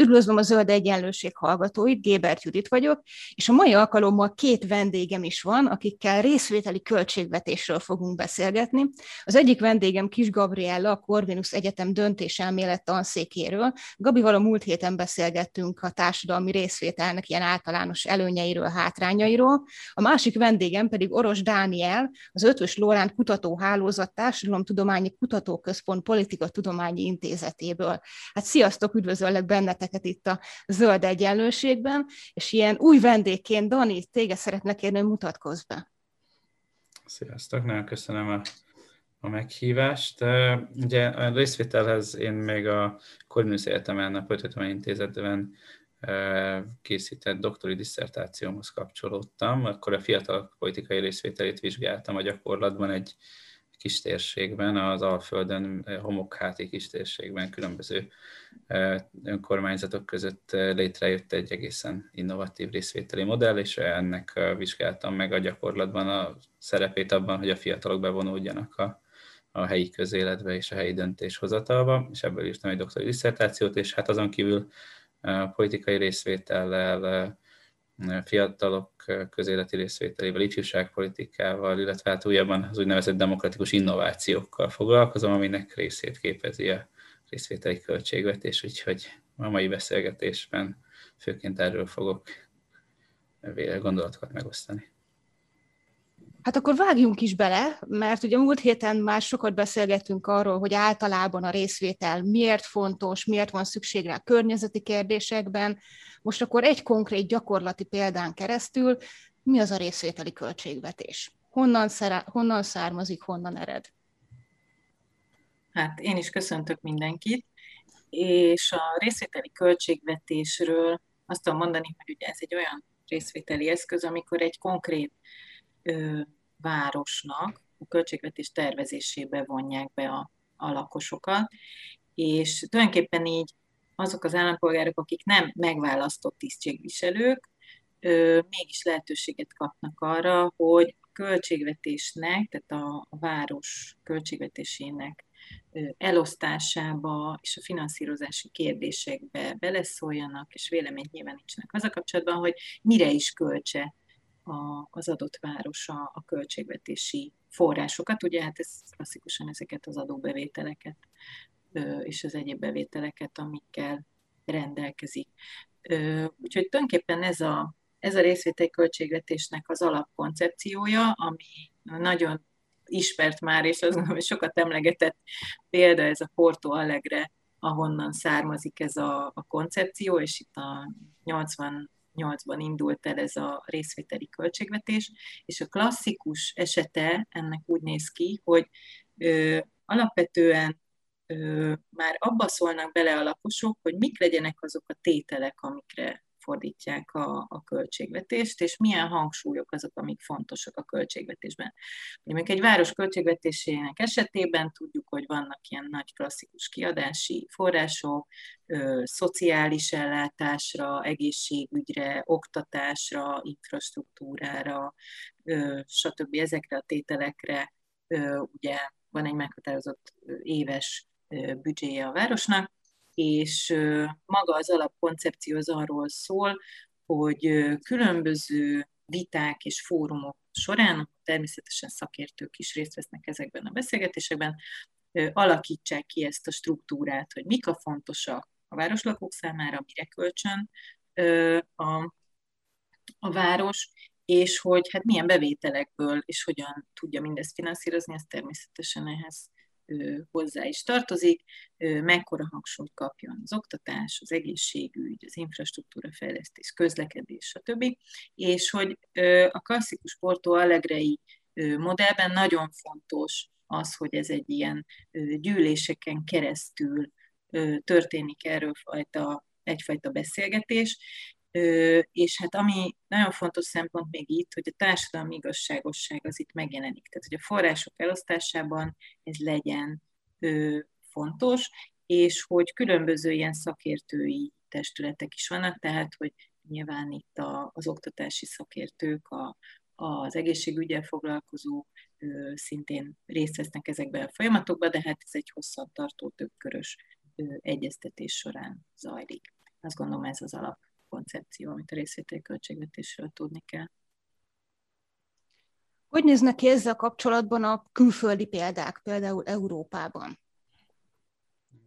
Üdvözlöm a Zöld Egyenlőség hallgatóit, Gébert Judit vagyok, és a mai alkalommal két vendégem is van, akikkel részvételi költségvetésről fogunk beszélgetni. Az egyik vendégem Kis Gabriella, a Corvinus Egyetem döntéselmélet tanszékéről. Gabival a múlt héten beszélgettünk a társadalmi részvételnek ilyen általános előnyeiről, hátrányairól. A másik vendégem pedig Oros Dániel, az Ötvös Lóránt Kutatóhálózat Társadalomtudományi Kutatóközpont Politika Tudományi Intézetéből. Hát sziasztok, üdvözöllek benneteket részeket itt a zöld egyenlőségben, és ilyen új vendégként, Dani, téged szeretnek kérni, hogy mutatkozz be. Sziasztok, nagyon köszönöm a, a meghívást. Ugye a részvételhez én még a Corvinus Egyetemen, a Politikai Intézetben készített doktori diszertációmhoz kapcsolódtam, akkor a fiatal politikai részvételét vizsgáltam a gyakorlatban egy kis térségben, az Alföldön, eh, homokháti kis térségben különböző eh, önkormányzatok között eh, létrejött egy egészen innovatív részvételi modell, és ennek vizsgáltam meg a gyakorlatban a szerepét abban, hogy a fiatalok bevonódjanak a, a helyi közéletbe és a helyi döntéshozatalba, és ebből írtam egy doktori diszertációt, és hát azon kívül politikai részvétellel, fiatalok közéleti részvételével, ifjúságpolitikával, illetve hát újabban az úgynevezett demokratikus innovációkkal foglalkozom, aminek részét képezi a részvételi költségvetés, úgyhogy a mai beszélgetésben főként erről fogok gondolatokat megosztani. Hát akkor vágjunk is bele, mert ugye múlt héten már sokat beszélgettünk arról, hogy általában a részvétel miért fontos, miért van szükség rá környezeti kérdésekben. Most akkor egy konkrét gyakorlati példán keresztül, mi az a részvételi költségvetés? Honnan, szerá, honnan származik, honnan ered? Hát én is köszöntök mindenkit, és a részvételi költségvetésről azt tudom mondani, hogy ugye ez egy olyan részvételi eszköz, amikor egy konkrét ö, városnak a költségvetés tervezésébe vonják be a, a lakosokat, és tulajdonképpen így azok az állampolgárok, akik nem megválasztott tisztségviselők, mégis lehetőséget kapnak arra, hogy a költségvetésnek, tehát a, város költségvetésének elosztásába és a finanszírozási kérdésekbe beleszóljanak, és véleményt nyilvánítsanak az a kapcsolatban, hogy mire is költse a, az adott város a költségvetési forrásokat. Ugye hát ez klasszikusan ezeket az adóbevételeket és az egyéb bevételeket, amikkel rendelkezik. Úgyhogy tulajdonképpen ez a, ez a részvételi költségvetésnek az alapkoncepciója, ami nagyon ismert már, és azt gondolom, hogy sokat emlegetett példa ez a Porto Alegre, ahonnan származik ez a, a koncepció, és itt a 80 2008-ban indult el ez a részvételi költségvetés, és a klasszikus esete ennek úgy néz ki, hogy ö, alapvetően már abba szólnak bele a lakosok, hogy mik legyenek azok a tételek, amikre fordítják a, a költségvetést, és milyen hangsúlyok azok, amik fontosak a költségvetésben. Mondjuk egy város költségvetésének esetében tudjuk, hogy vannak ilyen nagy klasszikus kiadási források, ö, szociális ellátásra, egészségügyre, oktatásra, infrastruktúrára, ö, stb. ezekre a tételekre ö, ugye van egy meghatározott éves büdzséje a városnak, és maga az alapkoncepció az arról szól, hogy különböző viták és fórumok során, természetesen szakértők is részt vesznek ezekben a beszélgetésekben, alakítsák ki ezt a struktúrát, hogy mik a fontosak a városlakók számára, mire kölcsön a, a város, és hogy hát milyen bevételekből és hogyan tudja mindezt finanszírozni, ez természetesen ehhez hozzá is tartozik, mekkora hangsúlyt kapjon az oktatás, az egészségügy, az infrastruktúra fejlesztés, közlekedés, stb. És hogy a klasszikus Porto Alegrei modellben nagyon fontos az, hogy ez egy ilyen gyűléseken keresztül történik erről fajta, egyfajta beszélgetés, és hát ami nagyon fontos szempont még itt, hogy a társadalmi igazságosság az itt megjelenik. Tehát, hogy a források elosztásában ez legyen fontos, és hogy különböző ilyen szakértői testületek is vannak, tehát hogy nyilván itt a, az oktatási szakértők, a, az egészségügyel foglalkozók szintén részt vesznek ezekben a folyamatokban, de hát ez egy hosszabb tartó többkörös egyeztetés során zajlik. Azt gondolom ez az alapkoncepció, amit a részvételi költségvetésről tudni kell. Hogy néznek ki ezzel kapcsolatban a külföldi példák, például Európában?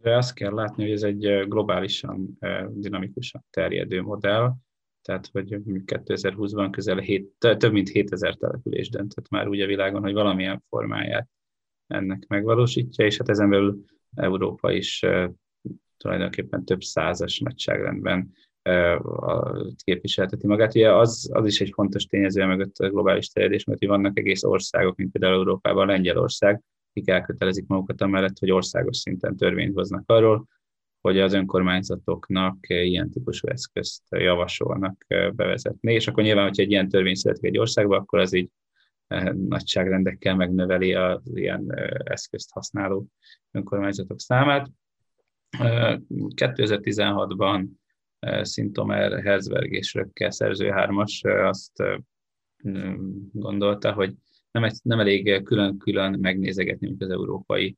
De azt kell látni, hogy ez egy globálisan dinamikusan terjedő modell, tehát hogy 2020-ban közel 7, több mint 7000 település döntött már úgy a világon, hogy valamilyen formáját ennek megvalósítja, és hát ezen belül Európa is tulajdonképpen több százas nagyságrendben képviselteti magát. Ugye az, az is egy fontos tényező mögött a globális terjedés, mert vannak egész országok, mint például Európában Lengyelország, akik elkötelezik magukat amellett, hogy országos szinten törvényt hoznak arról, hogy az önkormányzatoknak ilyen típusú eszközt javasolnak bevezetni, és akkor nyilván, hogyha egy ilyen törvény születik egy országban, akkor az így nagyságrendekkel megnöveli az ilyen eszközt használó önkormányzatok számát. 2016-ban Szintomer, Herzberg és Rökkel szerző hármas azt gondolta, hogy nem, egy, nem elég külön-külön megnézegetni, mint az európai,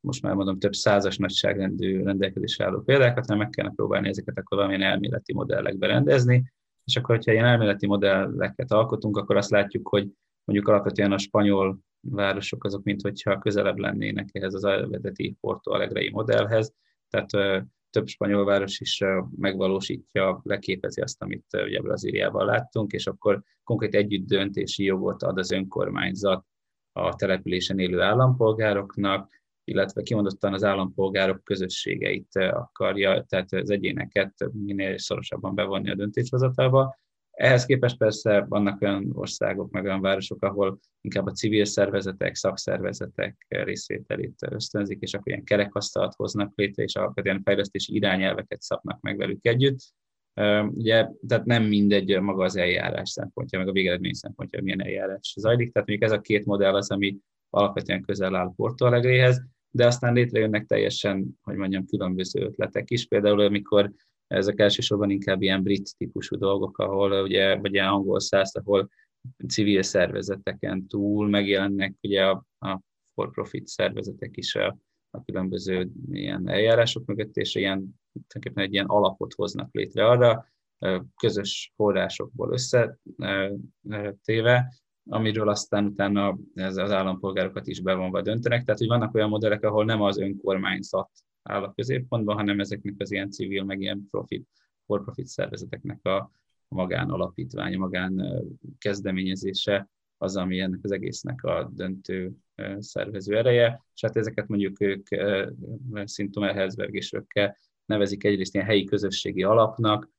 most már mondom, több százas nagyságrendű rendelkezésre álló példákat, hanem meg kellene próbálni ezeket akkor valamilyen elméleti modellekbe rendezni, és akkor, hogyha ilyen elméleti modelleket alkotunk, akkor azt látjuk, hogy mondjuk alapvetően a spanyol városok azok, mint hogyha közelebb lennének ehhez az eredeti Porto Alegre modellhez, tehát több spanyol város is megvalósítja, leképezi azt, amit ugye Brazíliában láttunk, és akkor konkrét együtt döntési jogot ad az önkormányzat a településen élő állampolgároknak, illetve kimondottan az állampolgárok közösségeit akarja, tehát az egyéneket minél szorosabban bevonni a döntéshozatalba, ehhez képest persze vannak olyan országok, meg olyan városok, ahol inkább a civil szervezetek, szakszervezetek részvételét ösztönzik, és akkor ilyen kerekasztalt hoznak létre, és alapvetően fejlesztési irányelveket szabnak meg velük együtt. Ugye, tehát nem mindegy maga az eljárás szempontja, meg a végeredmény szempontja, milyen eljárás zajlik. Tehát mondjuk ez a két modell az, ami alapvetően közel áll Porto Alegréhez, de aztán létrejönnek teljesen, hogy mondjam, különböző ötletek is. Például, amikor ezek elsősorban inkább ilyen brit típusú dolgok, ahol ugye, vagy ilyen angol száz, ahol civil szervezeteken túl megjelennek ugye a, a for-profit szervezetek is a, a különböző ilyen eljárások mögött, és ilyen, tulajdonképpen egy ilyen alapot hoznak létre arra, közös forrásokból összetéve, amiről aztán utána ez az állampolgárokat is bevonva döntenek. Tehát, hogy vannak olyan modellek, ahol nem az önkormányzat áll a középpontban, hanem ezeknek az ilyen civil, meg ilyen profit, for-profit szervezeteknek a magán alapítványa, magán kezdeményezése az, ami ennek az egésznek a döntő szervező ereje, és hát ezeket mondjuk ők Szintomer Herzberg és Rökke nevezik egyrészt ilyen helyi közösségi alapnak,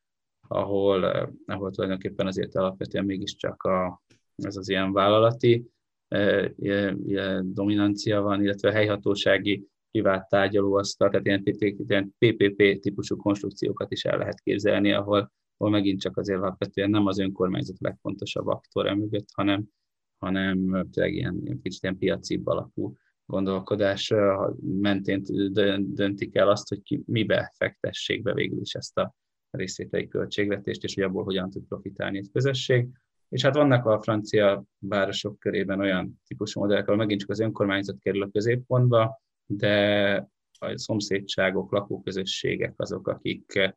ahol, ahol tulajdonképpen azért alapvetően mégiscsak a, ez az ilyen vállalati dominancia van, illetve helyhatósági privát tárgyalóasztal, tehát ilyen, ilyen PPP típusú konstrukciókat is el lehet képzelni, ahol, ahol megint csak azért alapvetően nem az önkormányzat legfontosabb aktor mögött, hanem, hanem tényleg ilyen, ilyen kicsit ilyen piaci alapú gondolkodás mentén döntik el azt, hogy ki mibe fektessék be végül is ezt a részvételi költségvetést, és hogy abból hogyan tud profitálni egy közösség. És hát vannak a francia városok körében olyan típusú modellek, ahol megint csak az önkormányzat kerül a középpontba, de a szomszédságok, lakóközösségek azok, akik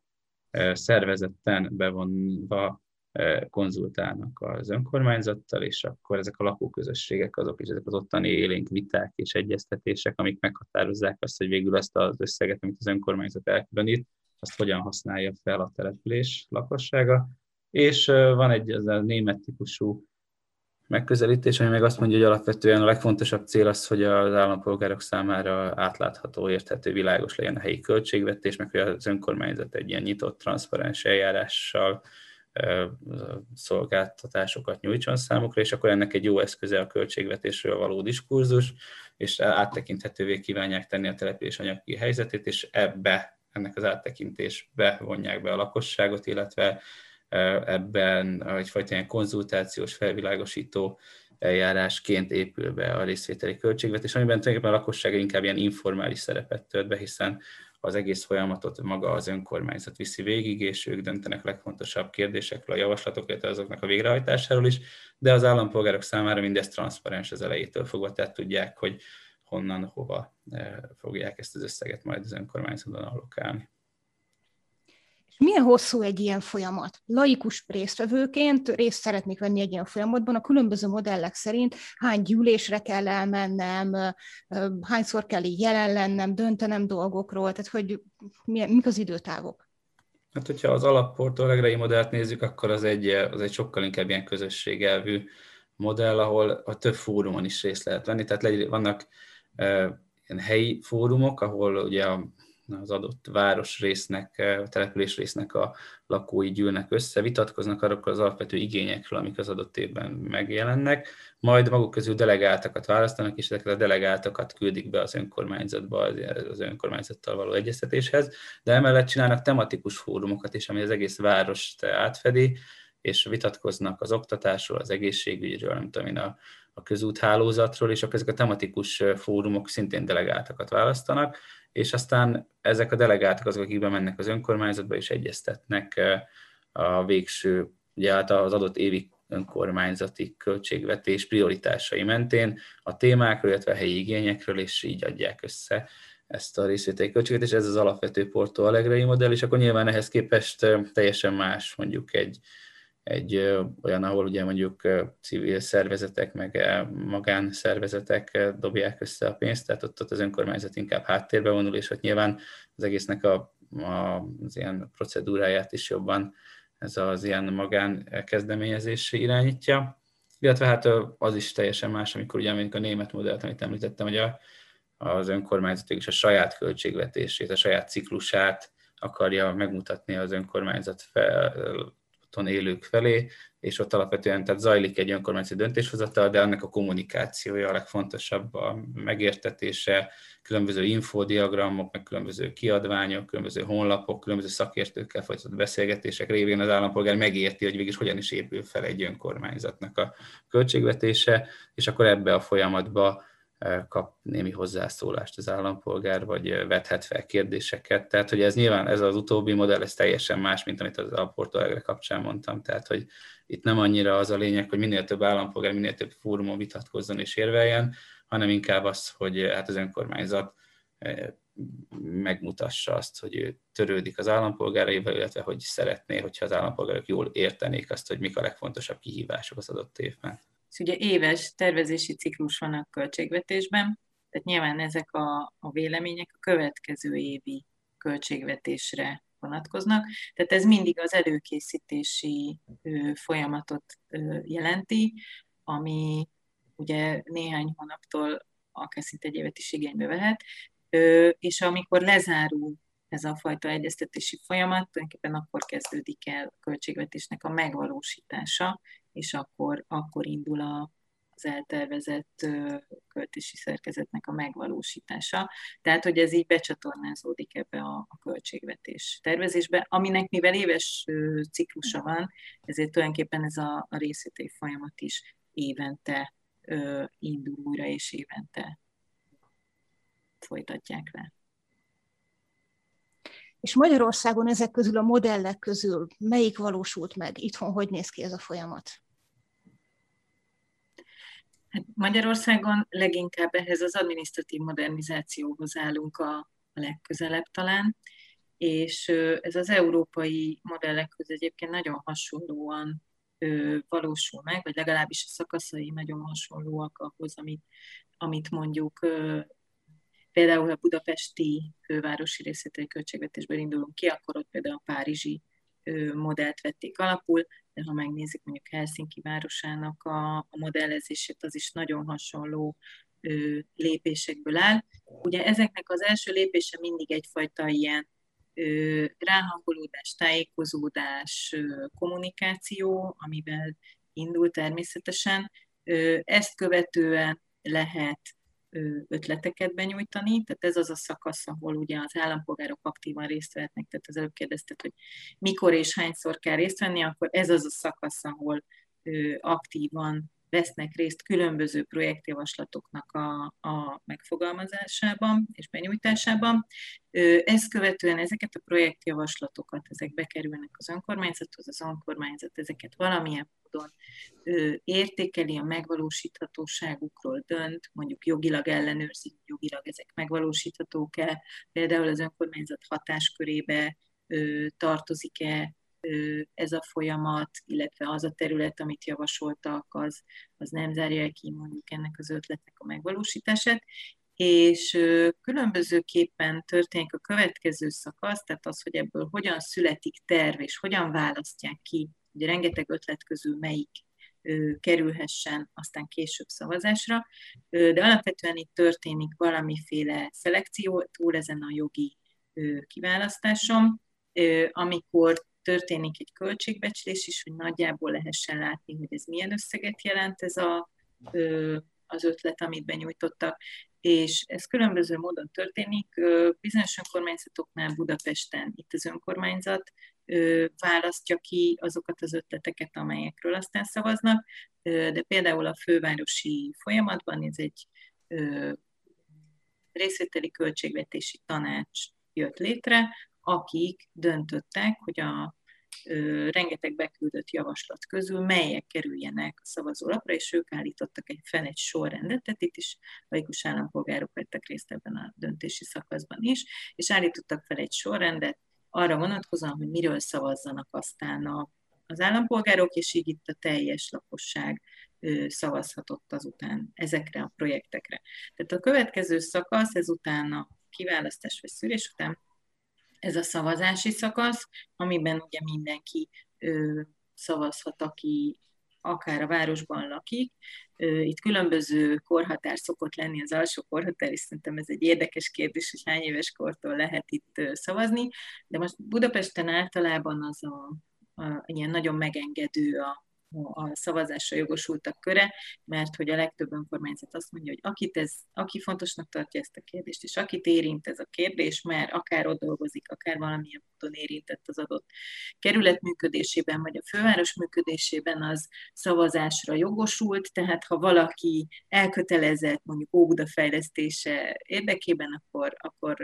eh, szervezetten bevonva eh, konzultálnak az önkormányzattal, és akkor ezek a lakóközösségek azok is, ezek az ottani élénk viták és egyeztetések, amik meghatározzák azt, hogy végül ezt az összeget, amit az önkormányzat elkülönít, azt hogyan használja fel a település lakossága. És eh, van egy ez a német típusú megközelítés, ami meg azt mondja, hogy alapvetően a legfontosabb cél az, hogy az állampolgárok számára átlátható, érthető, világos legyen a helyi költségvetés, meg hogy az önkormányzat egy ilyen nyitott, transzparens eljárással szolgáltatásokat nyújtson számukra, és akkor ennek egy jó eszköze a költségvetésről való diskurzus, és áttekinthetővé kívánják tenni a település anyagi helyzetét, és ebbe, ennek az áttekintésbe vonják be a lakosságot, illetve ebben egyfajta ilyen konzultációs, felvilágosító eljárásként épül be a részvételi költségvetés, amiben tulajdonképpen a lakosság inkább ilyen informális szerepet tölt be, hiszen az egész folyamatot maga az önkormányzat viszi végig, és ők döntenek legfontosabb kérdésekről, a javaslatok, illetve azoknak a végrehajtásáról is, de az állampolgárok számára mindez transzparens az elejétől fogva, tehát tudják, hogy honnan, hova fogják ezt az összeget majd az önkormányzaton allokálni. Milyen hosszú egy ilyen folyamat? Laikus résztvevőként részt szeretnék venni egy ilyen folyamatban, a különböző modellek szerint hány gyűlésre kell elmennem, hányszor kell így jelen lennem, döntenem dolgokról, tehát hogy milyen, mik az időtávok? Hát, hogyha az alapportó modellt nézzük, akkor az egy, az egy sokkal inkább ilyen közösségelvű modell, ahol a több fórumon is részt lehet venni. Tehát vannak ilyen helyi fórumok, ahol ugye a az adott városrésznek, eh, településrésznek a lakói gyűlnek össze, vitatkoznak arról az alapvető igényekről, amik az adott évben megjelennek, majd maguk közül delegáltakat választanak, és ezeket a delegáltakat küldik be az önkormányzatba, az önkormányzattal való egyeztetéshez, de emellett csinálnak tematikus fórumokat is, ami az egész várost átfedi, és vitatkoznak az oktatásról, az egészségügyről, nem tudom én, a, a közúthálózatról, és akkor ezek a tematikus fórumok szintén delegáltakat választanak, és aztán ezek a delegáltak azok, akik bemennek az önkormányzatba és egyeztetnek eh, a végső, ugye hát az adott évi önkormányzati költségvetés prioritásai mentén a témákról, illetve a helyi igényekről, és így adják össze ezt a részvételi költségvetést. Ez az alapvető Porto Alegre modell, és akkor nyilván ehhez képest eh, teljesen más mondjuk egy egy olyan, ahol ugye mondjuk civil szervezetek, meg magánszervezetek dobják össze a pénzt, tehát ott, ott az önkormányzat inkább háttérbe vonul, és ott nyilván az egésznek a, a, az ilyen procedúráját is jobban ez az ilyen magán kezdeményezés irányítja. Illetve hát az is teljesen más, amikor ugye a német modellt, amit említettem, hogy a, az önkormányzat is a saját költségvetését, a saját ciklusát akarja megmutatni az önkormányzat fel, otthon élők felé, és ott alapvetően tehát zajlik egy önkormányzati döntéshozatal, de annak a kommunikációja a legfontosabb, a megértetése, különböző infodiagramok, meg különböző kiadványok, különböző honlapok, különböző szakértőkkel folytatott beszélgetések révén az állampolgár megérti, hogy végig hogyan is épül fel egy önkormányzatnak a költségvetése, és akkor ebbe a folyamatba kap némi hozzászólást az állampolgár, vagy vethet fel kérdéseket. Tehát, hogy ez nyilván ez az utóbbi modell, ez teljesen más, mint amit az a Porto kapcsán mondtam. Tehát, hogy itt nem annyira az a lényeg, hogy minél több állampolgár, minél több fórumon vitatkozzon és érveljen, hanem inkább az, hogy hát az önkormányzat megmutassa azt, hogy ő törődik az állampolgáraival, illetve hogy szeretné, hogyha az állampolgárok jól értenék azt, hogy mik a legfontosabb kihívások az adott évben. Ugye éves tervezési ciklus van a költségvetésben, tehát nyilván ezek a, a vélemények a következő évi költségvetésre vonatkoznak. Tehát ez mindig az előkészítési ö, folyamatot ö, jelenti, ami ugye néhány hónaptól akár szinte egy évet is igénybe vehet, ö, és amikor lezárul ez a fajta egyeztetési folyamat, tulajdonképpen akkor kezdődik el a költségvetésnek a megvalósítása, és akkor, akkor indul a, az eltervezett költési szerkezetnek a megvalósítása. Tehát, hogy ez így becsatornázódik ebbe a, a költségvetés tervezésbe, aminek mivel éves ciklusa van, ezért tulajdonképpen ez a, a részvételi folyamat is évente indul újra, és évente folytatják le. És Magyarországon ezek közül a modellek közül melyik valósult meg? Itthon hogy néz ki ez a folyamat? Hát Magyarországon leginkább ehhez az adminisztratív modernizációhoz állunk a, a legközelebb talán, és ez az európai modellek között egyébként nagyon hasonlóan valósul meg, vagy legalábbis a szakaszai nagyon hasonlóak ahhoz, amit, amit mondjuk például a budapesti fővárosi részvételi költségvetésből indulunk ki, akkor ott például a párizsi modellt vették alapul, de ha megnézzük mondjuk Helsinki városának a, a modellezését, az is nagyon hasonló ö, lépésekből áll. Ugye ezeknek az első lépése mindig egyfajta ilyen ö, ráhangolódás, tájékozódás, ö, kommunikáció, amivel indul természetesen. Ö, ezt követően lehet ötleteket benyújtani, tehát ez az a szakasz, ahol ugye az állampolgárok aktívan részt vehetnek, tehát az előbb kérdezted, hogy mikor és hányszor kell részt venni, akkor ez az a szakasz, ahol aktívan vesznek részt különböző projektjavaslatoknak a, a megfogalmazásában és benyújtásában. Ezt követően ezeket a projektjavaslatokat, ezek bekerülnek az önkormányzathoz, az önkormányzat ezeket valamilyen módon értékeli, a megvalósíthatóságukról dönt, mondjuk jogilag ellenőrzi, jogilag ezek megvalósíthatók-e, például az önkormányzat hatáskörébe tartozik-e ez a folyamat, illetve az a terület, amit javasoltak, az, az nem zárja ki mondjuk ennek az ötletnek a megvalósítását, és különbözőképpen történik a következő szakasz, tehát az, hogy ebből hogyan születik terv, és hogyan választják ki, hogy rengeteg ötlet közül melyik kerülhessen aztán később szavazásra, de alapvetően itt történik valamiféle szelekció, túl ezen a jogi kiválasztásom, amikor történik egy költségbecslés is, hogy nagyjából lehessen látni, hogy ez milyen összeget jelent ez a, az ötlet, amit benyújtottak, és ez különböző módon történik. Bizonyos önkormányzatoknál Budapesten itt az önkormányzat választja ki azokat az ötleteket, amelyekről aztán szavaznak, de például a fővárosi folyamatban ez egy részvételi költségvetési tanács jött létre, akik döntöttek, hogy a ö, rengeteg beküldött javaslat közül melyek kerüljenek a szavazólapra, és ők állítottak egy fel egy sorrendet, tehát itt is laikus állampolgárok vettek részt ebben a döntési szakaszban is, és állítottak fel egy sorrendet arra vonatkozóan, hogy miről szavazzanak aztán a, az állampolgárok, és így itt a teljes lakosság szavazhatott azután ezekre a projektekre. Tehát a következő szakasz ezután a kiválasztás vagy szűrés után ez a szavazási szakasz, amiben ugye mindenki ö, szavazhat, aki akár a városban lakik. Itt különböző korhatár szokott lenni, az alsó korhatár, és szerintem ez egy érdekes kérdés, hogy hány éves kortól lehet itt szavazni, de most Budapesten általában az a, a ilyen nagyon megengedő a a szavazásra jogosultak köre, mert hogy a legtöbb önkormányzat azt mondja, hogy akit ez, aki fontosnak tartja ezt a kérdést, és akit érint ez a kérdés, mert akár ott dolgozik, akár valamilyen módon érintett az adott kerület működésében, vagy a főváros működésében, az szavazásra jogosult, tehát ha valaki elkötelezett mondjuk Óbuda fejlesztése érdekében, akkor, akkor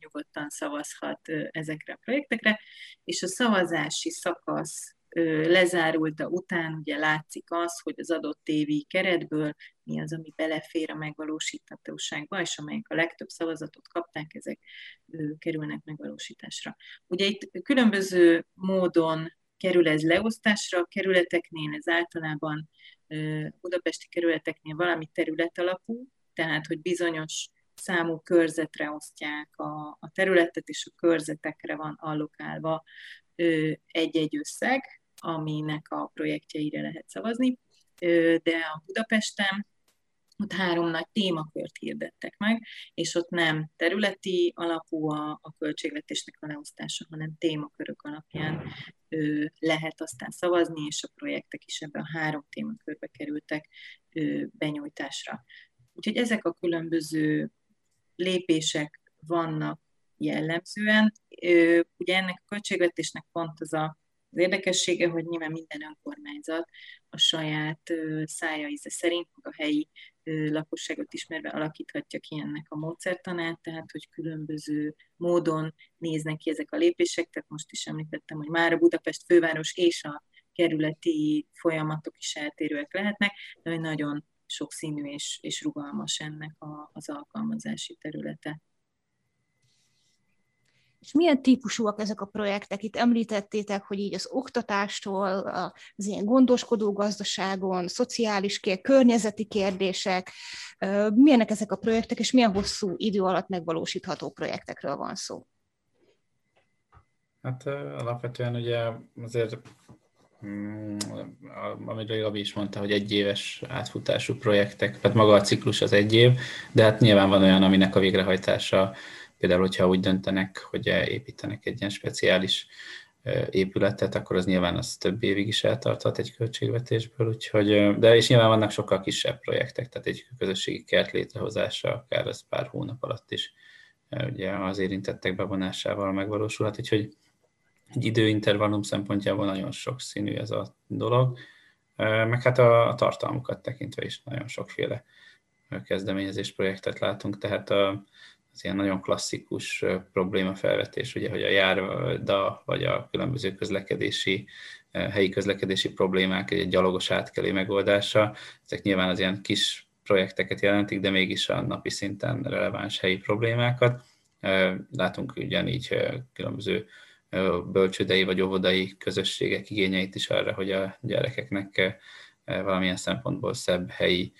nyugodtan szavazhat ezekre a projektekre, és a szavazási szakasz lezárulta után ugye látszik az, hogy az adott évi keretből mi az, ami belefér a megvalósíthatóságba, és amelyek a legtöbb szavazatot kapták, ezek kerülnek megvalósításra. Ugye itt különböző módon kerül ez leosztásra, a kerületeknél ez általában budapesti kerületeknél valami terület alapú, tehát hogy bizonyos számú körzetre osztják a, a területet, és a körzetekre van allokálva egy-egy összeg, aminek a projektjeire lehet szavazni, de a Budapesten ott három nagy témakört hirdettek meg, és ott nem területi alapú a, a költségvetésnek a leosztása, hanem témakörök alapján ö, lehet aztán szavazni, és a projektek is ebben a három témakörbe kerültek ö, benyújtásra. Úgyhogy ezek a különböző lépések vannak jellemzően. Ö, ugye ennek a költségvetésnek pont az a az érdekessége, hogy nyilván minden önkormányzat a saját szája íze szerint, a helyi lakosságot ismerve alakíthatja ki ennek a módszertanát, tehát hogy különböző módon néznek ki ezek a lépések, tehát most is említettem, hogy már a Budapest főváros és a kerületi folyamatok is eltérőek lehetnek, de nagyon sokszínű és, és rugalmas ennek a, az alkalmazási területe. És milyen típusúak ezek a projektek? Itt említettétek, hogy így az oktatástól, az ilyen gondoskodó gazdaságon, szociális kér, környezeti kérdések, milyenek ezek a projektek, és milyen hosszú idő alatt megvalósítható projektekről van szó? Hát alapvetően ugye azért mm, amiről Gabi is mondta, hogy egy éves átfutású projektek, tehát maga a ciklus az egy év, de hát nyilván van olyan, aminek a végrehajtása Például, hogyha úgy döntenek, hogy építenek egy ilyen speciális épületet, akkor az nyilván az több évig is eltarthat egy költségvetésből, úgyhogy, de és nyilván vannak sokkal kisebb projektek, tehát egy közösségi kert létrehozása akár az pár hónap alatt is ugye az érintettek bevonásával megvalósulhat, úgyhogy egy időintervallum szempontjából nagyon sok színű ez a dolog. meg hát a, tartalmukat tekintve is nagyon sokféle kezdeményezés projektet látunk, tehát a, az ilyen nagyon klasszikus problémafelvetés, ugye, hogy a járda vagy a különböző közlekedési, helyi közlekedési problémák egy gyalogos átkelő megoldása, ezek nyilván az ilyen kis projekteket jelentik, de mégis a napi szinten releváns helyi problémákat. Látunk ugyanígy különböző bölcsődei vagy óvodai közösségek igényeit is arra, hogy a gyerekeknek valamilyen szempontból szebb helyi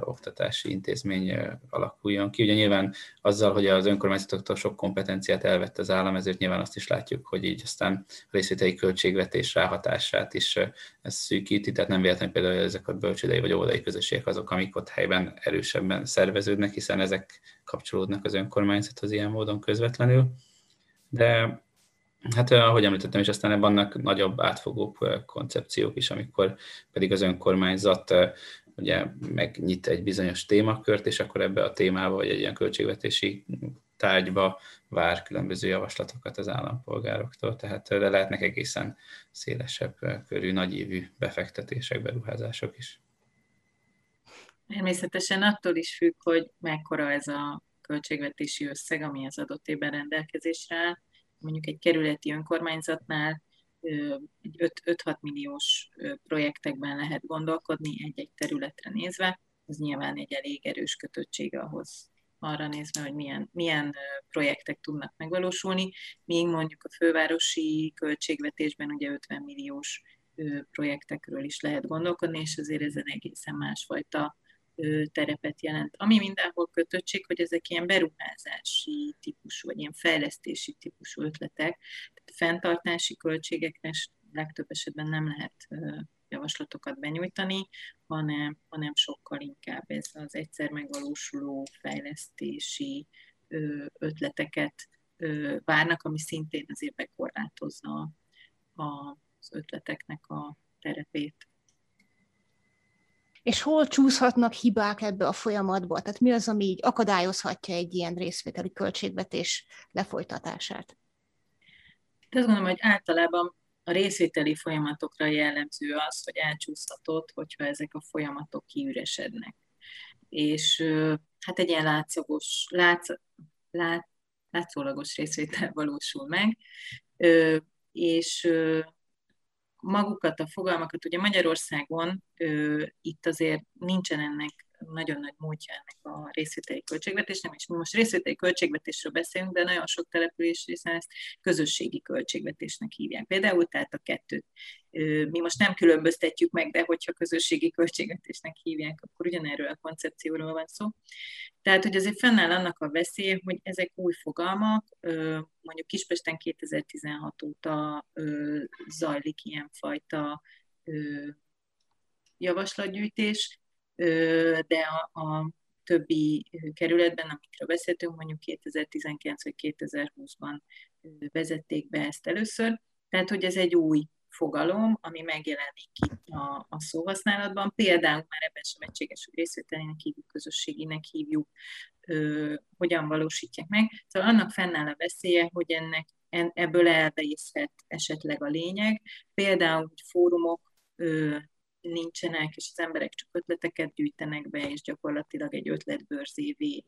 oktatási intézmény alakuljon ki. Ugye nyilván azzal, hogy az önkormányzatoktól sok kompetenciát elvett az állam, ezért nyilván azt is látjuk, hogy így aztán a részvételi költségvetés ráhatását is ez szűkíti, tehát nem véletlenül például ezek a bölcsődei vagy óvodai közösségek azok, amik ott helyben erősebben szerveződnek, hiszen ezek kapcsolódnak az önkormányzathoz ilyen módon közvetlenül. De Hát ahogy említettem, és aztán vannak nagyobb átfogó koncepciók is, amikor pedig az önkormányzat ugye megnyit egy bizonyos témakört, és akkor ebbe a témába, vagy egy ilyen költségvetési tárgyba vár különböző javaslatokat az állampolgároktól, tehát de lehetnek egészen szélesebb körű, nagyívű befektetések, beruházások is. Természetesen attól is függ, hogy mekkora ez a költségvetési összeg, ami az adott évben rendelkezésre áll. Mondjuk egy kerületi önkormányzatnál egy 5-6 milliós projektekben lehet gondolkodni egy-egy területre nézve, az nyilván egy elég erős kötöttség ahhoz arra nézve, hogy milyen, milyen projektek tudnak megvalósulni, míg mondjuk a fővárosi költségvetésben ugye 50 milliós projektekről is lehet gondolkodni, és azért ez egy egészen másfajta terepet jelent. Ami mindenhol kötöttség, hogy ezek ilyen beruházási típusú, vagy ilyen fejlesztési típusú ötletek, fenntartási költségekre legtöbb esetben nem lehet javaslatokat benyújtani, hanem, hanem sokkal inkább ez az egyszer megvalósuló fejlesztési ötleteket várnak, ami szintén azért bekorlátozza az ötleteknek a terepét. És hol csúszhatnak hibák ebbe a folyamatba? Tehát mi az, ami így akadályozhatja egy ilyen részvételi költségvetés lefolytatását? De azt gondolom, hogy általában a részvételi folyamatokra jellemző az, hogy elcsúszhatott, hogyha ezek a folyamatok kiüresednek. És hát egy ilyen látszagos, látsz, lát, látszólagos részvétel valósul meg, és magukat a fogalmakat, ugye Magyarországon itt azért nincsen ennek nagyon nagy múltja ennek a részvételi költségvetésnek, és mi most részvételi költségvetésről beszélünk, de nagyon sok település részen ezt közösségi költségvetésnek hívják. Például tehát a kettőt. Mi most nem különböztetjük meg, de hogyha közösségi költségvetésnek hívják, akkor ugyanerről a koncepcióról van szó. Tehát, hogy azért fennáll annak a veszélye, hogy ezek új fogalmak, mondjuk Kispesten 2016 óta zajlik ilyenfajta javaslatgyűjtés, de a, a többi kerületben, amikről beszéltünk, mondjuk 2019 vagy 2020-ban vezették be ezt először. Tehát, hogy ez egy új fogalom, ami megjelenik itt a, a szóhasználatban. Például már ebben sem egységes, hogy részvételének hívjuk, közösséginek hívjuk, ö, hogyan valósítják meg. Szóval annak fennáll a veszélye, hogy ennek ebből elvészhet esetleg a lényeg. Például, hogy fórumok ö, nincsenek, és az emberek csak ötleteket gyűjtenek be, és gyakorlatilag egy ötletbőrzévé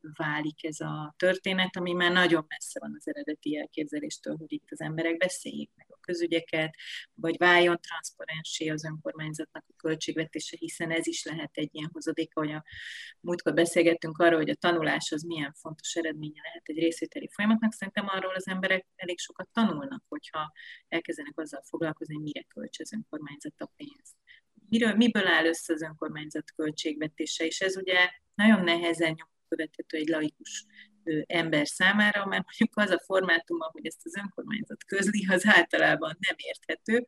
válik ez a történet, ami már nagyon messze van az eredeti elképzeléstől, hogy itt az emberek beszéljék meg a közügyeket, vagy váljon transzparensé az önkormányzatnak a költségvetése, hiszen ez is lehet egy ilyen hozadék, hogy a múltkor beszélgettünk arról, hogy a tanulás az milyen fontos eredménye lehet egy részvételi folyamatnak, szerintem arról az emberek elég sokat tanulnak, hogyha elkezdenek azzal foglalkozni, mire költs az önkormányzat a pénzt. Miről, miből áll össze az önkormányzat költségvetése, és ez ugye nagyon nehezen nyom követhető egy laikus ember számára, mert mondjuk az a formátum, hogy ezt az önkormányzat közli, az általában nem érthető,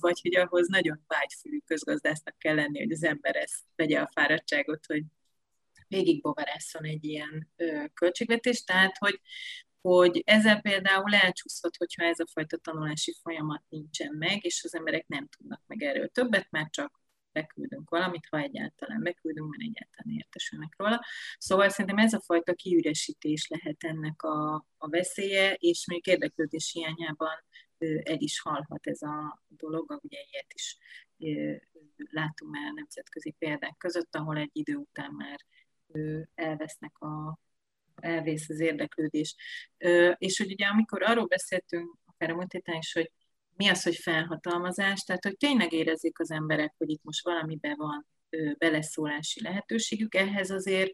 vagy hogy ahhoz nagyon vágyfülű közgazdásznak kell lenni, hogy az ember ezt vegye a fáradtságot, hogy végig bovarászon egy ilyen költségvetés, tehát hogy, hogy ezzel például elcsúszhat, hogyha ez a fajta tanulási folyamat nincsen meg, és az emberek nem tudnak meg erről többet, mert csak beküldünk valamit, ha egyáltalán beküldünk, mert egyáltalán értesülnek róla. Szóval szerintem ez a fajta kiüresítés lehet ennek a, a veszélye, és még érdeklődés hiányában el is halhat ez a dolog, ugye ilyet is látunk már nemzetközi példák között, ahol egy idő után már elvesznek a, elvész az érdeklődés. És hogy ugye amikor arról beszéltünk, akár a múlt is, hogy mi az, hogy felhatalmazás, tehát hogy tényleg érezzék az emberek, hogy itt most valamiben van beleszólási lehetőségük, ehhez azért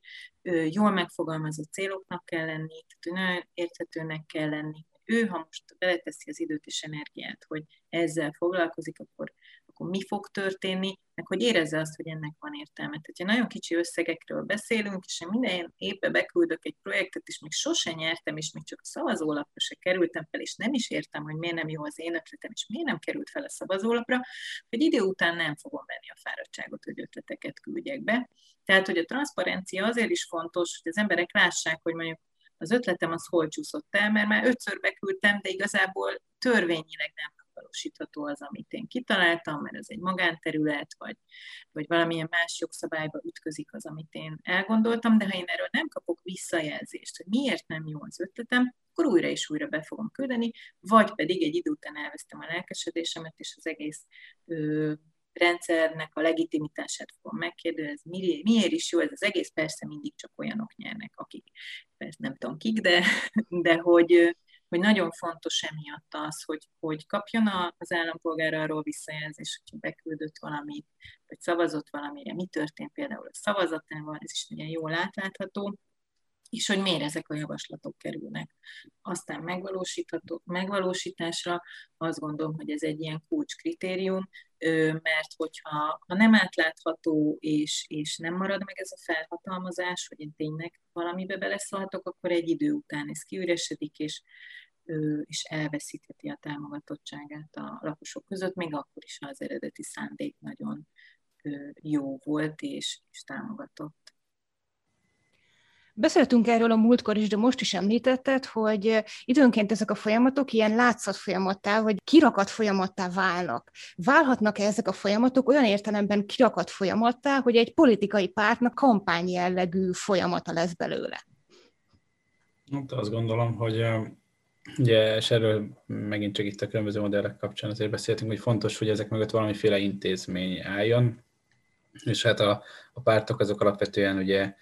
jól megfogalmazott céloknak kell lenni, tehát nagyon érthetőnek kell lenni, ő, ha most beleteszi az időt és energiát, hogy ezzel foglalkozik, akkor, akkor mi fog történni, meg hogy érezze azt, hogy ennek van értelme. Tehát, ha nagyon kicsi összegekről beszélünk, és én minden évben beküldök egy projektet, és még sose nyertem, és még csak a szavazólapra se kerültem fel, és nem is értem, hogy miért nem jó az én ötletem, és miért nem került fel a szavazólapra, hogy idő után nem fogom venni a fáradtságot, hogy ötleteket küldjek be. Tehát, hogy a transzparencia azért is fontos, hogy az emberek lássák, hogy mondjuk az ötletem az hol csúszott el, mert már ötször beküldtem, de igazából törvényileg nem megvalósítható az, amit én kitaláltam, mert ez egy magánterület, vagy, vagy valamilyen más jogszabályba ütközik az, amit én elgondoltam, de ha én erről nem kapok visszajelzést, hogy miért nem jó az ötletem, akkor újra és újra be fogom küldeni, vagy pedig egy idő után elvesztem a lelkesedésemet, és az egész ö, rendszernek a legitimitását fogom megkérdezni, miért, miért is jó ez az egész, persze mindig csak olyanok nyernek, akik, persze nem tudom kik, de, de hogy, hogy nagyon fontos emiatt az, hogy, hogy kapjon az állampolgár arról visszajelzés, hogyha beküldött valamit, vagy szavazott valamire, mi történt például a szavazatával, ez is ugye jól átlátható, és hogy miért ezek a javaslatok kerülnek. Aztán megvalósítható, megvalósításra azt gondolom, hogy ez egy ilyen kulcskritérium, mert hogyha ha nem átlátható, és, és nem marad meg ez a felhatalmazás, hogy én tényleg valamibe beleszólhatok, akkor egy idő után ez kiüresedik, és, és elveszítheti a támogatottságát a lakosok között, még akkor is, ha az eredeti szándék nagyon jó volt és, és támogatott. Beszéltünk erről a múltkor is, de most is említetted, hogy időnként ezek a folyamatok ilyen látszat folyamattá, vagy kirakat folyamattá válnak. Válhatnak-e ezek a folyamatok olyan értelemben kirakat folyamattá, hogy egy politikai pártnak kampány jellegű folyamata lesz belőle? Hát azt gondolom, hogy Ugye, és erről megint csak itt a különböző modellek kapcsán azért beszéltünk, hogy fontos, hogy ezek mögött valamiféle intézmény álljon, és hát a, a pártok azok alapvetően ugye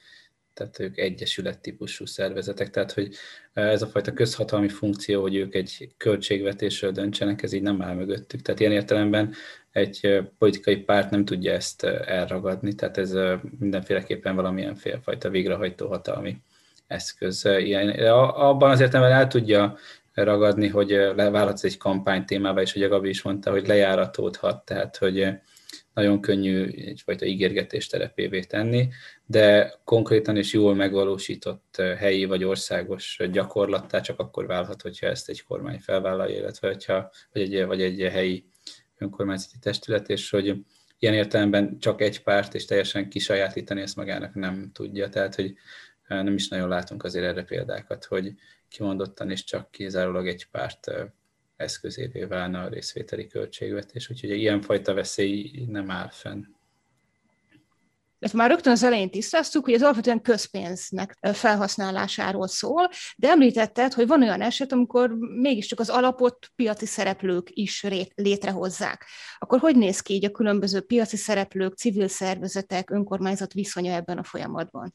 tehát ők egyesület típusú szervezetek, tehát hogy ez a fajta közhatalmi funkció, hogy ők egy költségvetésről döntsenek, ez így nem áll mögöttük. Tehát ilyen értelemben egy politikai párt nem tudja ezt elragadni, tehát ez mindenféleképpen valamilyen fajta végrehajtó hatalmi eszköz. Ilyen, abban az értelemben el tudja ragadni, hogy levállhatsz egy kampány témába, és a Gabi is mondta, hogy lejáratódhat, tehát hogy nagyon könnyű egyfajta ígérgetés terepévé tenni, de konkrétan és jól megvalósított helyi vagy országos gyakorlattá csak akkor válhat, hogyha ezt egy kormány felvállalja, illetve hogyha, vagy, egy, vagy egy helyi önkormányzati testület, és hogy ilyen értelemben csak egy párt és teljesen kisajátítani ezt magának nem tudja, tehát hogy nem is nagyon látunk azért erre példákat, hogy kimondottan is csak kizárólag egy párt eszközévé válna a részvételi költségvetés, úgyhogy ilyenfajta veszély nem áll fenn. Ezt már rögtön az elején tisztáztuk, hogy ez alapvetően közpénznek felhasználásáról szól, de említetted, hogy van olyan eset, amikor mégiscsak az alapot piaci szereplők is létrehozzák. Akkor hogy néz ki így a különböző piaci szereplők, civil szervezetek, önkormányzat viszonya ebben a folyamatban?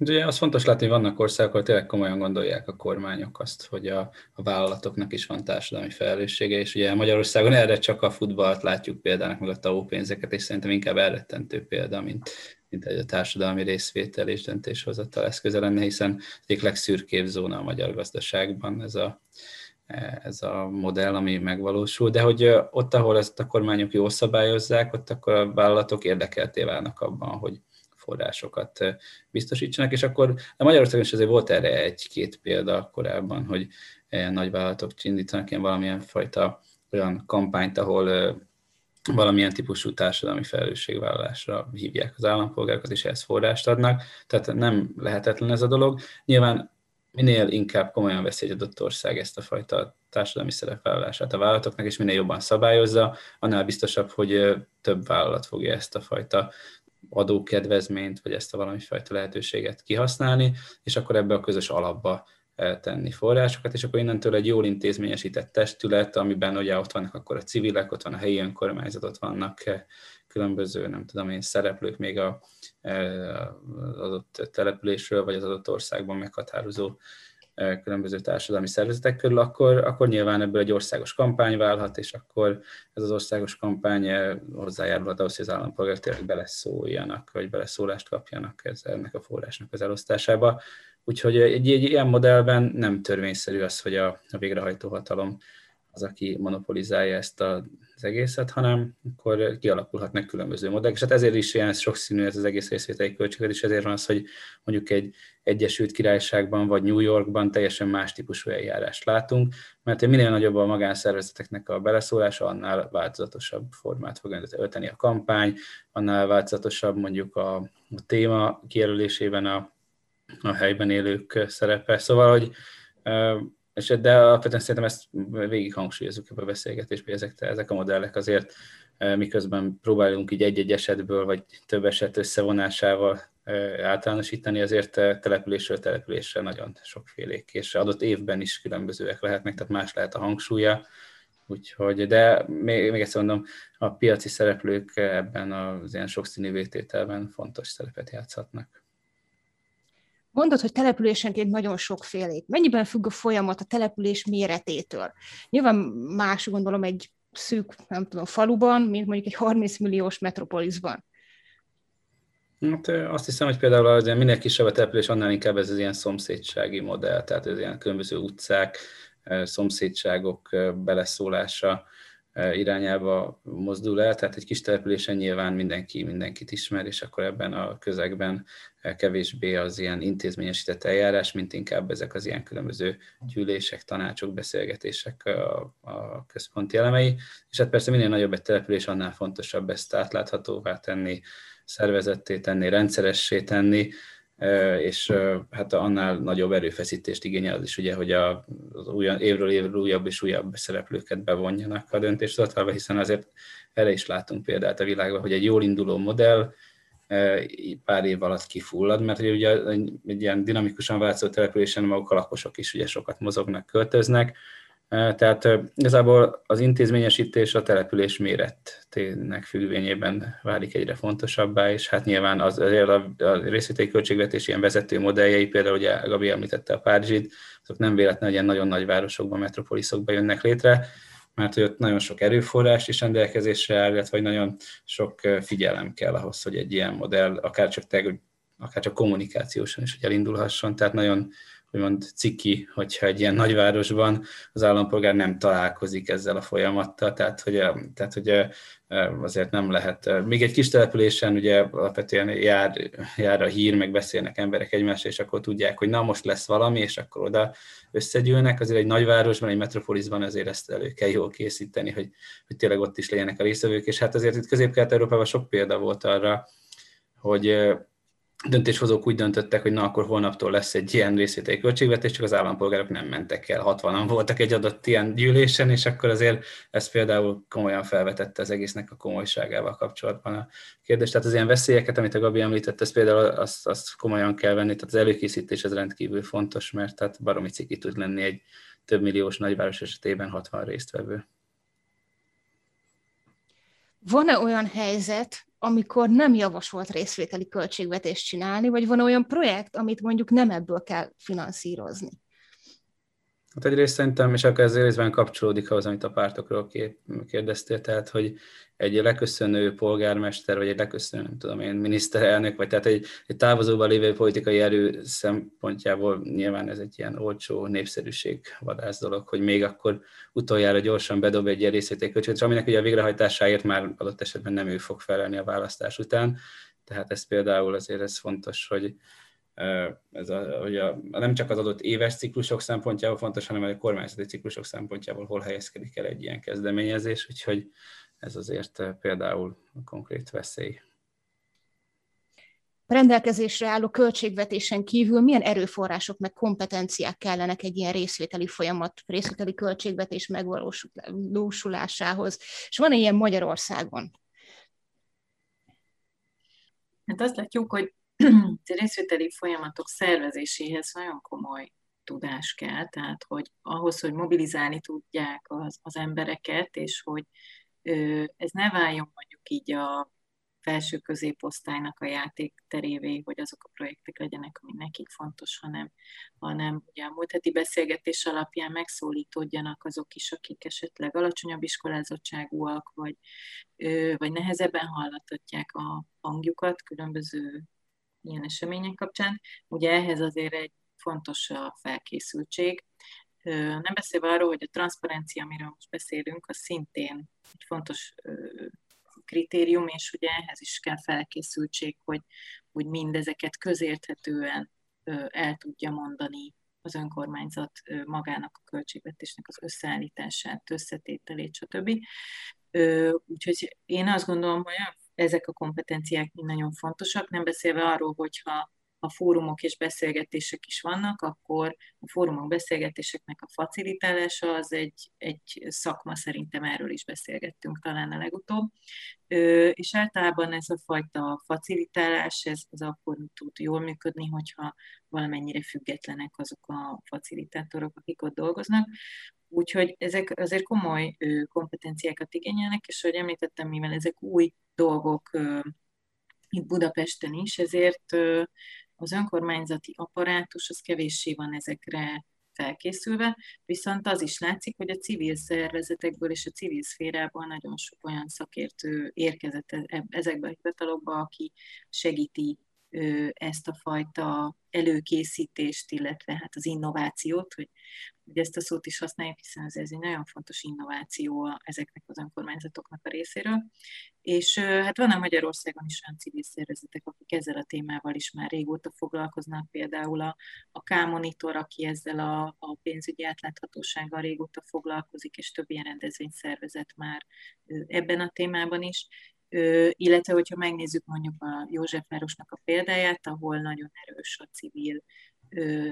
Ugye az fontos látni, hogy vannak országok, ahol tényleg komolyan gondolják a kormányok azt, hogy a, a vállalatoknak is van társadalmi felelőssége, és ugye Magyarországon erre csak a futballt látjuk példának, meg a TAO pénzeket, és szerintem inkább elrettentő példa, mint, mint egy a társadalmi részvétel és döntéshozatal eszköze lenne, hiszen egyik legszürkébb zóna a magyar gazdaságban ez a, ez a modell, ami megvalósul, de hogy ott, ahol ezt a kormányok jól szabályozzák, ott akkor a vállalatok érdekelté válnak abban, hogy, forrásokat biztosítsanak, és akkor a Magyarországon is azért volt erre egy-két példa korábban, hogy nagyvállalatok indítanak ilyen valamilyen fajta olyan kampányt, ahol valamilyen típusú társadalmi felelősségvállalásra hívják az állampolgárokat, és ehhez forrást adnak. Tehát nem lehetetlen ez a dolog. Nyilván minél inkább komolyan veszi egy adott ország ezt a fajta társadalmi szerepvállalását a vállalatoknak, és minél jobban szabályozza, annál biztosabb, hogy több vállalat fogja ezt a fajta adókedvezményt, vagy ezt a valamifajta lehetőséget kihasználni, és akkor ebbe a közös alapba tenni forrásokat, és akkor innentől egy jól intézményesített testület, amiben ugye ott vannak akkor a civilek, ott van a helyi önkormányzat, ott vannak különböző, nem tudom én, szereplők még a, az adott településről, vagy az adott országban meghatározó különböző társadalmi szervezetek körül, akkor, akkor nyilván ebből egy országos kampány válhat, és akkor ez az országos kampány hozzájárulhat ahhoz, hogy az állampolgárok tényleg beleszóljanak, vagy beleszólást kapjanak ez, ennek a forrásnak az elosztásába. Úgyhogy egy, egy ilyen modellben nem törvényszerű az, hogy a, a végrehajtó hatalom az, aki monopolizálja ezt az egészet, hanem akkor kialakulhatnak különböző modellek, és hát ezért is ilyen sokszínű ez az egész részvételi költséget, és ezért van az, hogy mondjuk egy Egyesült Királyságban vagy New Yorkban teljesen más típusú eljárást látunk, mert minél nagyobb a magánszervezeteknek a beleszólása, annál változatosabb formát fog ölteni a kampány, annál változatosabb mondjuk a, a téma kijelölésében a, a helyben élők szerepe. Szóval, hogy és de alapvetően szerintem ezt végig hangsúlyozunk ebbe a beszélgetésben, hogy ezek, ezek a modellek azért miközben próbálunk így egy-egy esetből, vagy több eset összevonásával általánosítani, azért településről településre nagyon sokfélék, és adott évben is különbözőek lehetnek, tehát más lehet a hangsúlya, Úgyhogy, de még, még egyszer mondom, a piaci szereplők ebben az ilyen sokszínű vétételben fontos szerepet játszhatnak. Mondod, hogy településenként nagyon sokfélék. Mennyiben függ a folyamat a település méretétől? Nyilván más gondolom egy szűk, nem tudom, faluban, mint mondjuk egy 30 milliós metropolisban. Hát azt hiszem, hogy például az minél kisebb a település, annál inkább ez az ilyen szomszédsági modell, tehát az ilyen különböző utcák, szomszédságok beleszólása, irányába mozdul el, tehát egy kis településen nyilván mindenki mindenkit ismer, és akkor ebben a közegben kevésbé az ilyen intézményesített eljárás, mint inkább ezek az ilyen különböző gyűlések, tanácsok, beszélgetések a, a központi elemei, és hát persze minél nagyobb egy település, annál fontosabb ezt átláthatóvá tenni, szervezetté tenni, rendszeressé tenni, és hát annál nagyobb erőfeszítést igényel az is, ugye, hogy a, az új, évről évről újabb és újabb szereplőket bevonjanak a döntéshozatalba, hiszen azért erre is látunk példát a világban, hogy egy jól induló modell pár év alatt kifullad, mert ugye egy ilyen dinamikusan változó településen maguk a lakosok is ugye sokat mozognak, költöznek, tehát igazából az intézményesítés a település mérettének függvényében válik egyre fontosabbá, és hát nyilván az, azért a, a részvételi költségvetés ilyen vezető modelljei, például ugye Gabi említette a Párizsit, azok nem véletlenül ilyen nagyon nagy városokban, metropoliszokban jönnek létre, mert hogy ott nagyon sok erőforrás is rendelkezésre áll, illetve nagyon sok figyelem kell ahhoz, hogy egy ilyen modell akár csak, te, akár csak kommunikációsan is hogy elindulhasson, tehát nagyon úgymond ciki, hogyha egy ilyen nagyvárosban az állampolgár nem találkozik ezzel a folyamattal, tehát hogy, tehát, hogy azért nem lehet. Még egy kis településen ugye alapvetően jár, jár a hír, meg beszélnek emberek egymással, és akkor tudják, hogy na most lesz valami, és akkor oda összegyűlnek. Azért egy nagyvárosban, egy metropolisban azért ezt elő kell jól készíteni, hogy, hogy tényleg ott is legyenek a részvevők, és hát azért itt Közép-Kelet-Európában sok példa volt arra, hogy döntéshozók úgy döntöttek, hogy na akkor holnaptól lesz egy ilyen részvételi költségvetés, csak az állampolgárok nem mentek el. 60-an voltak egy adott ilyen gyűlésen, és akkor azért ez például komolyan felvetette az egésznek a komolyságával kapcsolatban a kérdés. Tehát az ilyen veszélyeket, amit a Gabi említett, ez például azt, azt komolyan kell venni, tehát az előkészítés ez rendkívül fontos, mert tehát baromi ciki tud lenni egy több milliós nagyváros esetében 60 résztvevő. Van-e olyan helyzet, amikor nem javasolt részvételi költségvetést csinálni, vagy van olyan projekt, amit mondjuk nem ebből kell finanszírozni? Hát egyrészt szerintem, és akkor ez részben kapcsolódik ahhoz, amit a pártokról kérdeztél, tehát, hogy egy leköszönő polgármester, vagy egy leköszönő, nem tudom én, miniszterelnök, vagy tehát egy, egy távozóban lévő politikai erő szempontjából nyilván ez egy ilyen olcsó népszerűség vadász dolog, hogy még akkor utoljára gyorsan bedob egy ilyen részvételköltséget, aminek ugye a végrehajtásáért már adott esetben nem ő fog felelni a választás után, tehát ez például azért ez fontos, hogy, ez a, hogy a, nem csak az adott éves ciklusok szempontjából fontos, hanem a kormányzati ciklusok szempontjából hol helyezkedik el egy ilyen kezdeményezés, úgyhogy ez azért például a konkrét veszély. A rendelkezésre álló költségvetésen kívül milyen erőforrások meg kompetenciák kellenek egy ilyen részvételi folyamat, részvételi költségvetés megvalósulásához? És van-e ilyen Magyarországon? Hát azt látjuk, hogy részvételi folyamatok szervezéséhez nagyon komoly tudás kell, tehát hogy ahhoz, hogy mobilizálni tudják az, az embereket, és hogy ö, ez ne váljon mondjuk így a felső középosztálynak a játékterévé, hogy azok a projektek legyenek, ami nekik fontos, hanem, hanem ugye a múlt heti beszélgetés alapján megszólítódjanak azok is, akik esetleg alacsonyabb iskolázottságúak, vagy, vagy nehezebben hallathatják a hangjukat különböző ilyen események kapcsán. Ugye ehhez azért egy fontos a felkészültség. Nem beszélve arról, hogy a transzparencia, amiről most beszélünk, az szintén egy fontos kritérium, és ugye ehhez is kell felkészültség, hogy, hogy mindezeket közérthetően el tudja mondani az önkormányzat magának a költségvetésnek az összeállítását, összetételét, stb. Úgyhogy én azt gondolom, hogy ezek a kompetenciák mind nagyon fontosak, nem beszélve arról, hogyha ha fórumok és beszélgetések is vannak, akkor a fórumok beszélgetéseknek a facilitálása az egy, egy szakma, szerintem erről is beszélgettünk talán a legutóbb. És általában ez a fajta facilitálás, ez, ez akkor tud jól működni, hogyha valamennyire függetlenek azok a facilitátorok, akik ott dolgoznak. Úgyhogy ezek azért komoly kompetenciákat igényelnek, és ahogy említettem, mivel ezek új dolgok itt Budapesten is, ezért az önkormányzati apparátus az kevéssé van ezekre felkészülve, viszont az is látszik, hogy a civil szervezetekből és a civil szférából nagyon sok olyan szakértő érkezett e-, ezekbe a hivatalokba, aki segíti ezt a fajta előkészítést, illetve hát az innovációt, hogy, hogy ezt a szót is használjuk, hiszen ez, ez egy nagyon fontos innováció ezeknek az önkormányzatoknak a részéről. És hát vannak Magyarországon is olyan civil szervezetek, akik ezzel a témával is már régóta foglalkoznak, például a, a K-monitor, aki ezzel a, a pénzügyi átláthatósággal régóta foglalkozik, és több ilyen rendezvényszervezet már ebben a témában is, illetve hogyha megnézzük mondjuk a Józsefvárosnak a példáját, ahol nagyon erős a civil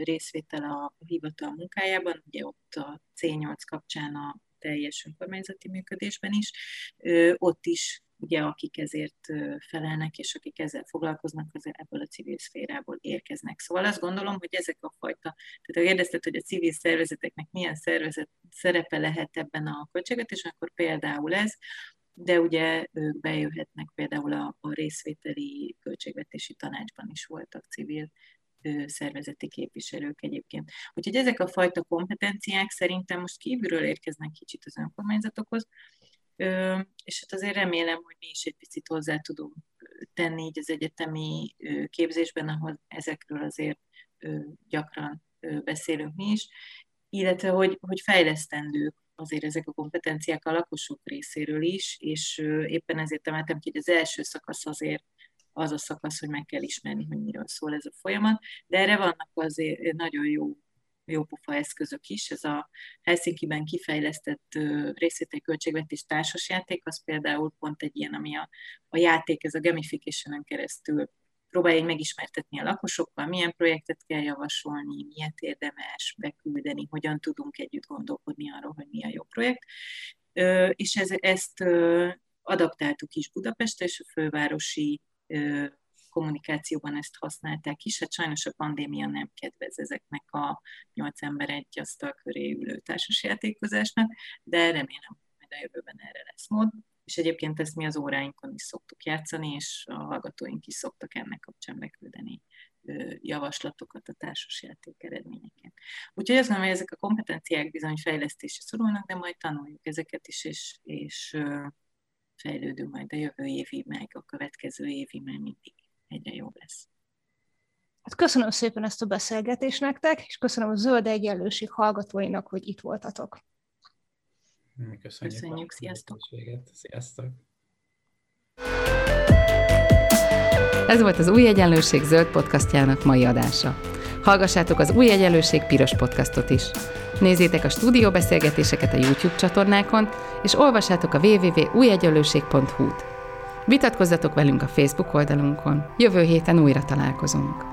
részvétel a hivatal munkájában, ugye ott a C8 kapcsán a teljes önkormányzati működésben is, ott is ugye akik ezért felelnek, és akik ezzel foglalkoznak, az ebből a civil szférából érkeznek. Szóval azt gondolom, hogy ezek a fajta, tehát ha kérdezted, hogy a civil szervezeteknek milyen szervezet szerepe lehet ebben a költségvetésen, akkor például ez, de ugye ők bejöhetnek például a, a részvételi költségvetési tanácsban is voltak civil szervezeti képviselők egyébként. Úgyhogy ezek a fajta kompetenciák szerintem most kívülről érkeznek kicsit az önkormányzatokhoz, és hát azért remélem, hogy mi is egy picit hozzá tudunk tenni így az egyetemi képzésben, ahol ezekről azért gyakran beszélünk mi is, illetve hogy, hogy fejlesztendők azért ezek a kompetenciák a lakosok részéről is, és éppen ezért emeltem ki, hogy az első szakasz azért az a szakasz, hogy meg kell ismerni, hogy miről szól ez a folyamat, de erre vannak azért nagyon jó jó pofa eszközök is. Ez a Helsinki-ben kifejlesztett részvételi költségvetés társasjáték, az például pont egy ilyen, ami a, a játék, ez a gamification keresztül próbálják megismertetni a lakosokkal, milyen projektet kell javasolni, miért érdemes beküldeni, hogyan tudunk együtt gondolkodni arról, hogy mi a jó projekt. És ez, ezt adaptáltuk is Budapestre, és a fővárosi kommunikációban ezt használták is. Hát sajnos a pandémia nem kedvez ezeknek a nyolc ember egy asztal köré ülő társasjátékozásnak, de remélem, hogy a jövőben erre lesz mód és egyébként ezt mi az óráinkon is szoktuk játszani, és a hallgatóink is szoktak ennek kapcsán beküldeni javaslatokat a társasjáték eredményeken. Úgyhogy azt mondom, hogy ezek a kompetenciák bizony fejlesztésre szorulnak, de majd tanuljuk ezeket is, és, és fejlődünk majd a jövő évi, meg a következő évi, mert mindig egyre jobb lesz. Hát köszönöm szépen ezt a beszélgetést nektek, és köszönöm a Zöld Egyenlőség hallgatóinak, hogy itt voltatok. Köszönjük, Köszönjük sziasztok! Sziasztok! Ez volt az Új Egyenlőség zöld podcastjának mai adása. Hallgassátok az Új Egyenlőség piros podcastot is. Nézzétek a stúdióbeszélgetéseket a YouTube csatornákon, és olvassátok a www.újegyenlőség.hu-t. Vitatkozzatok velünk a Facebook oldalunkon. Jövő héten újra találkozunk.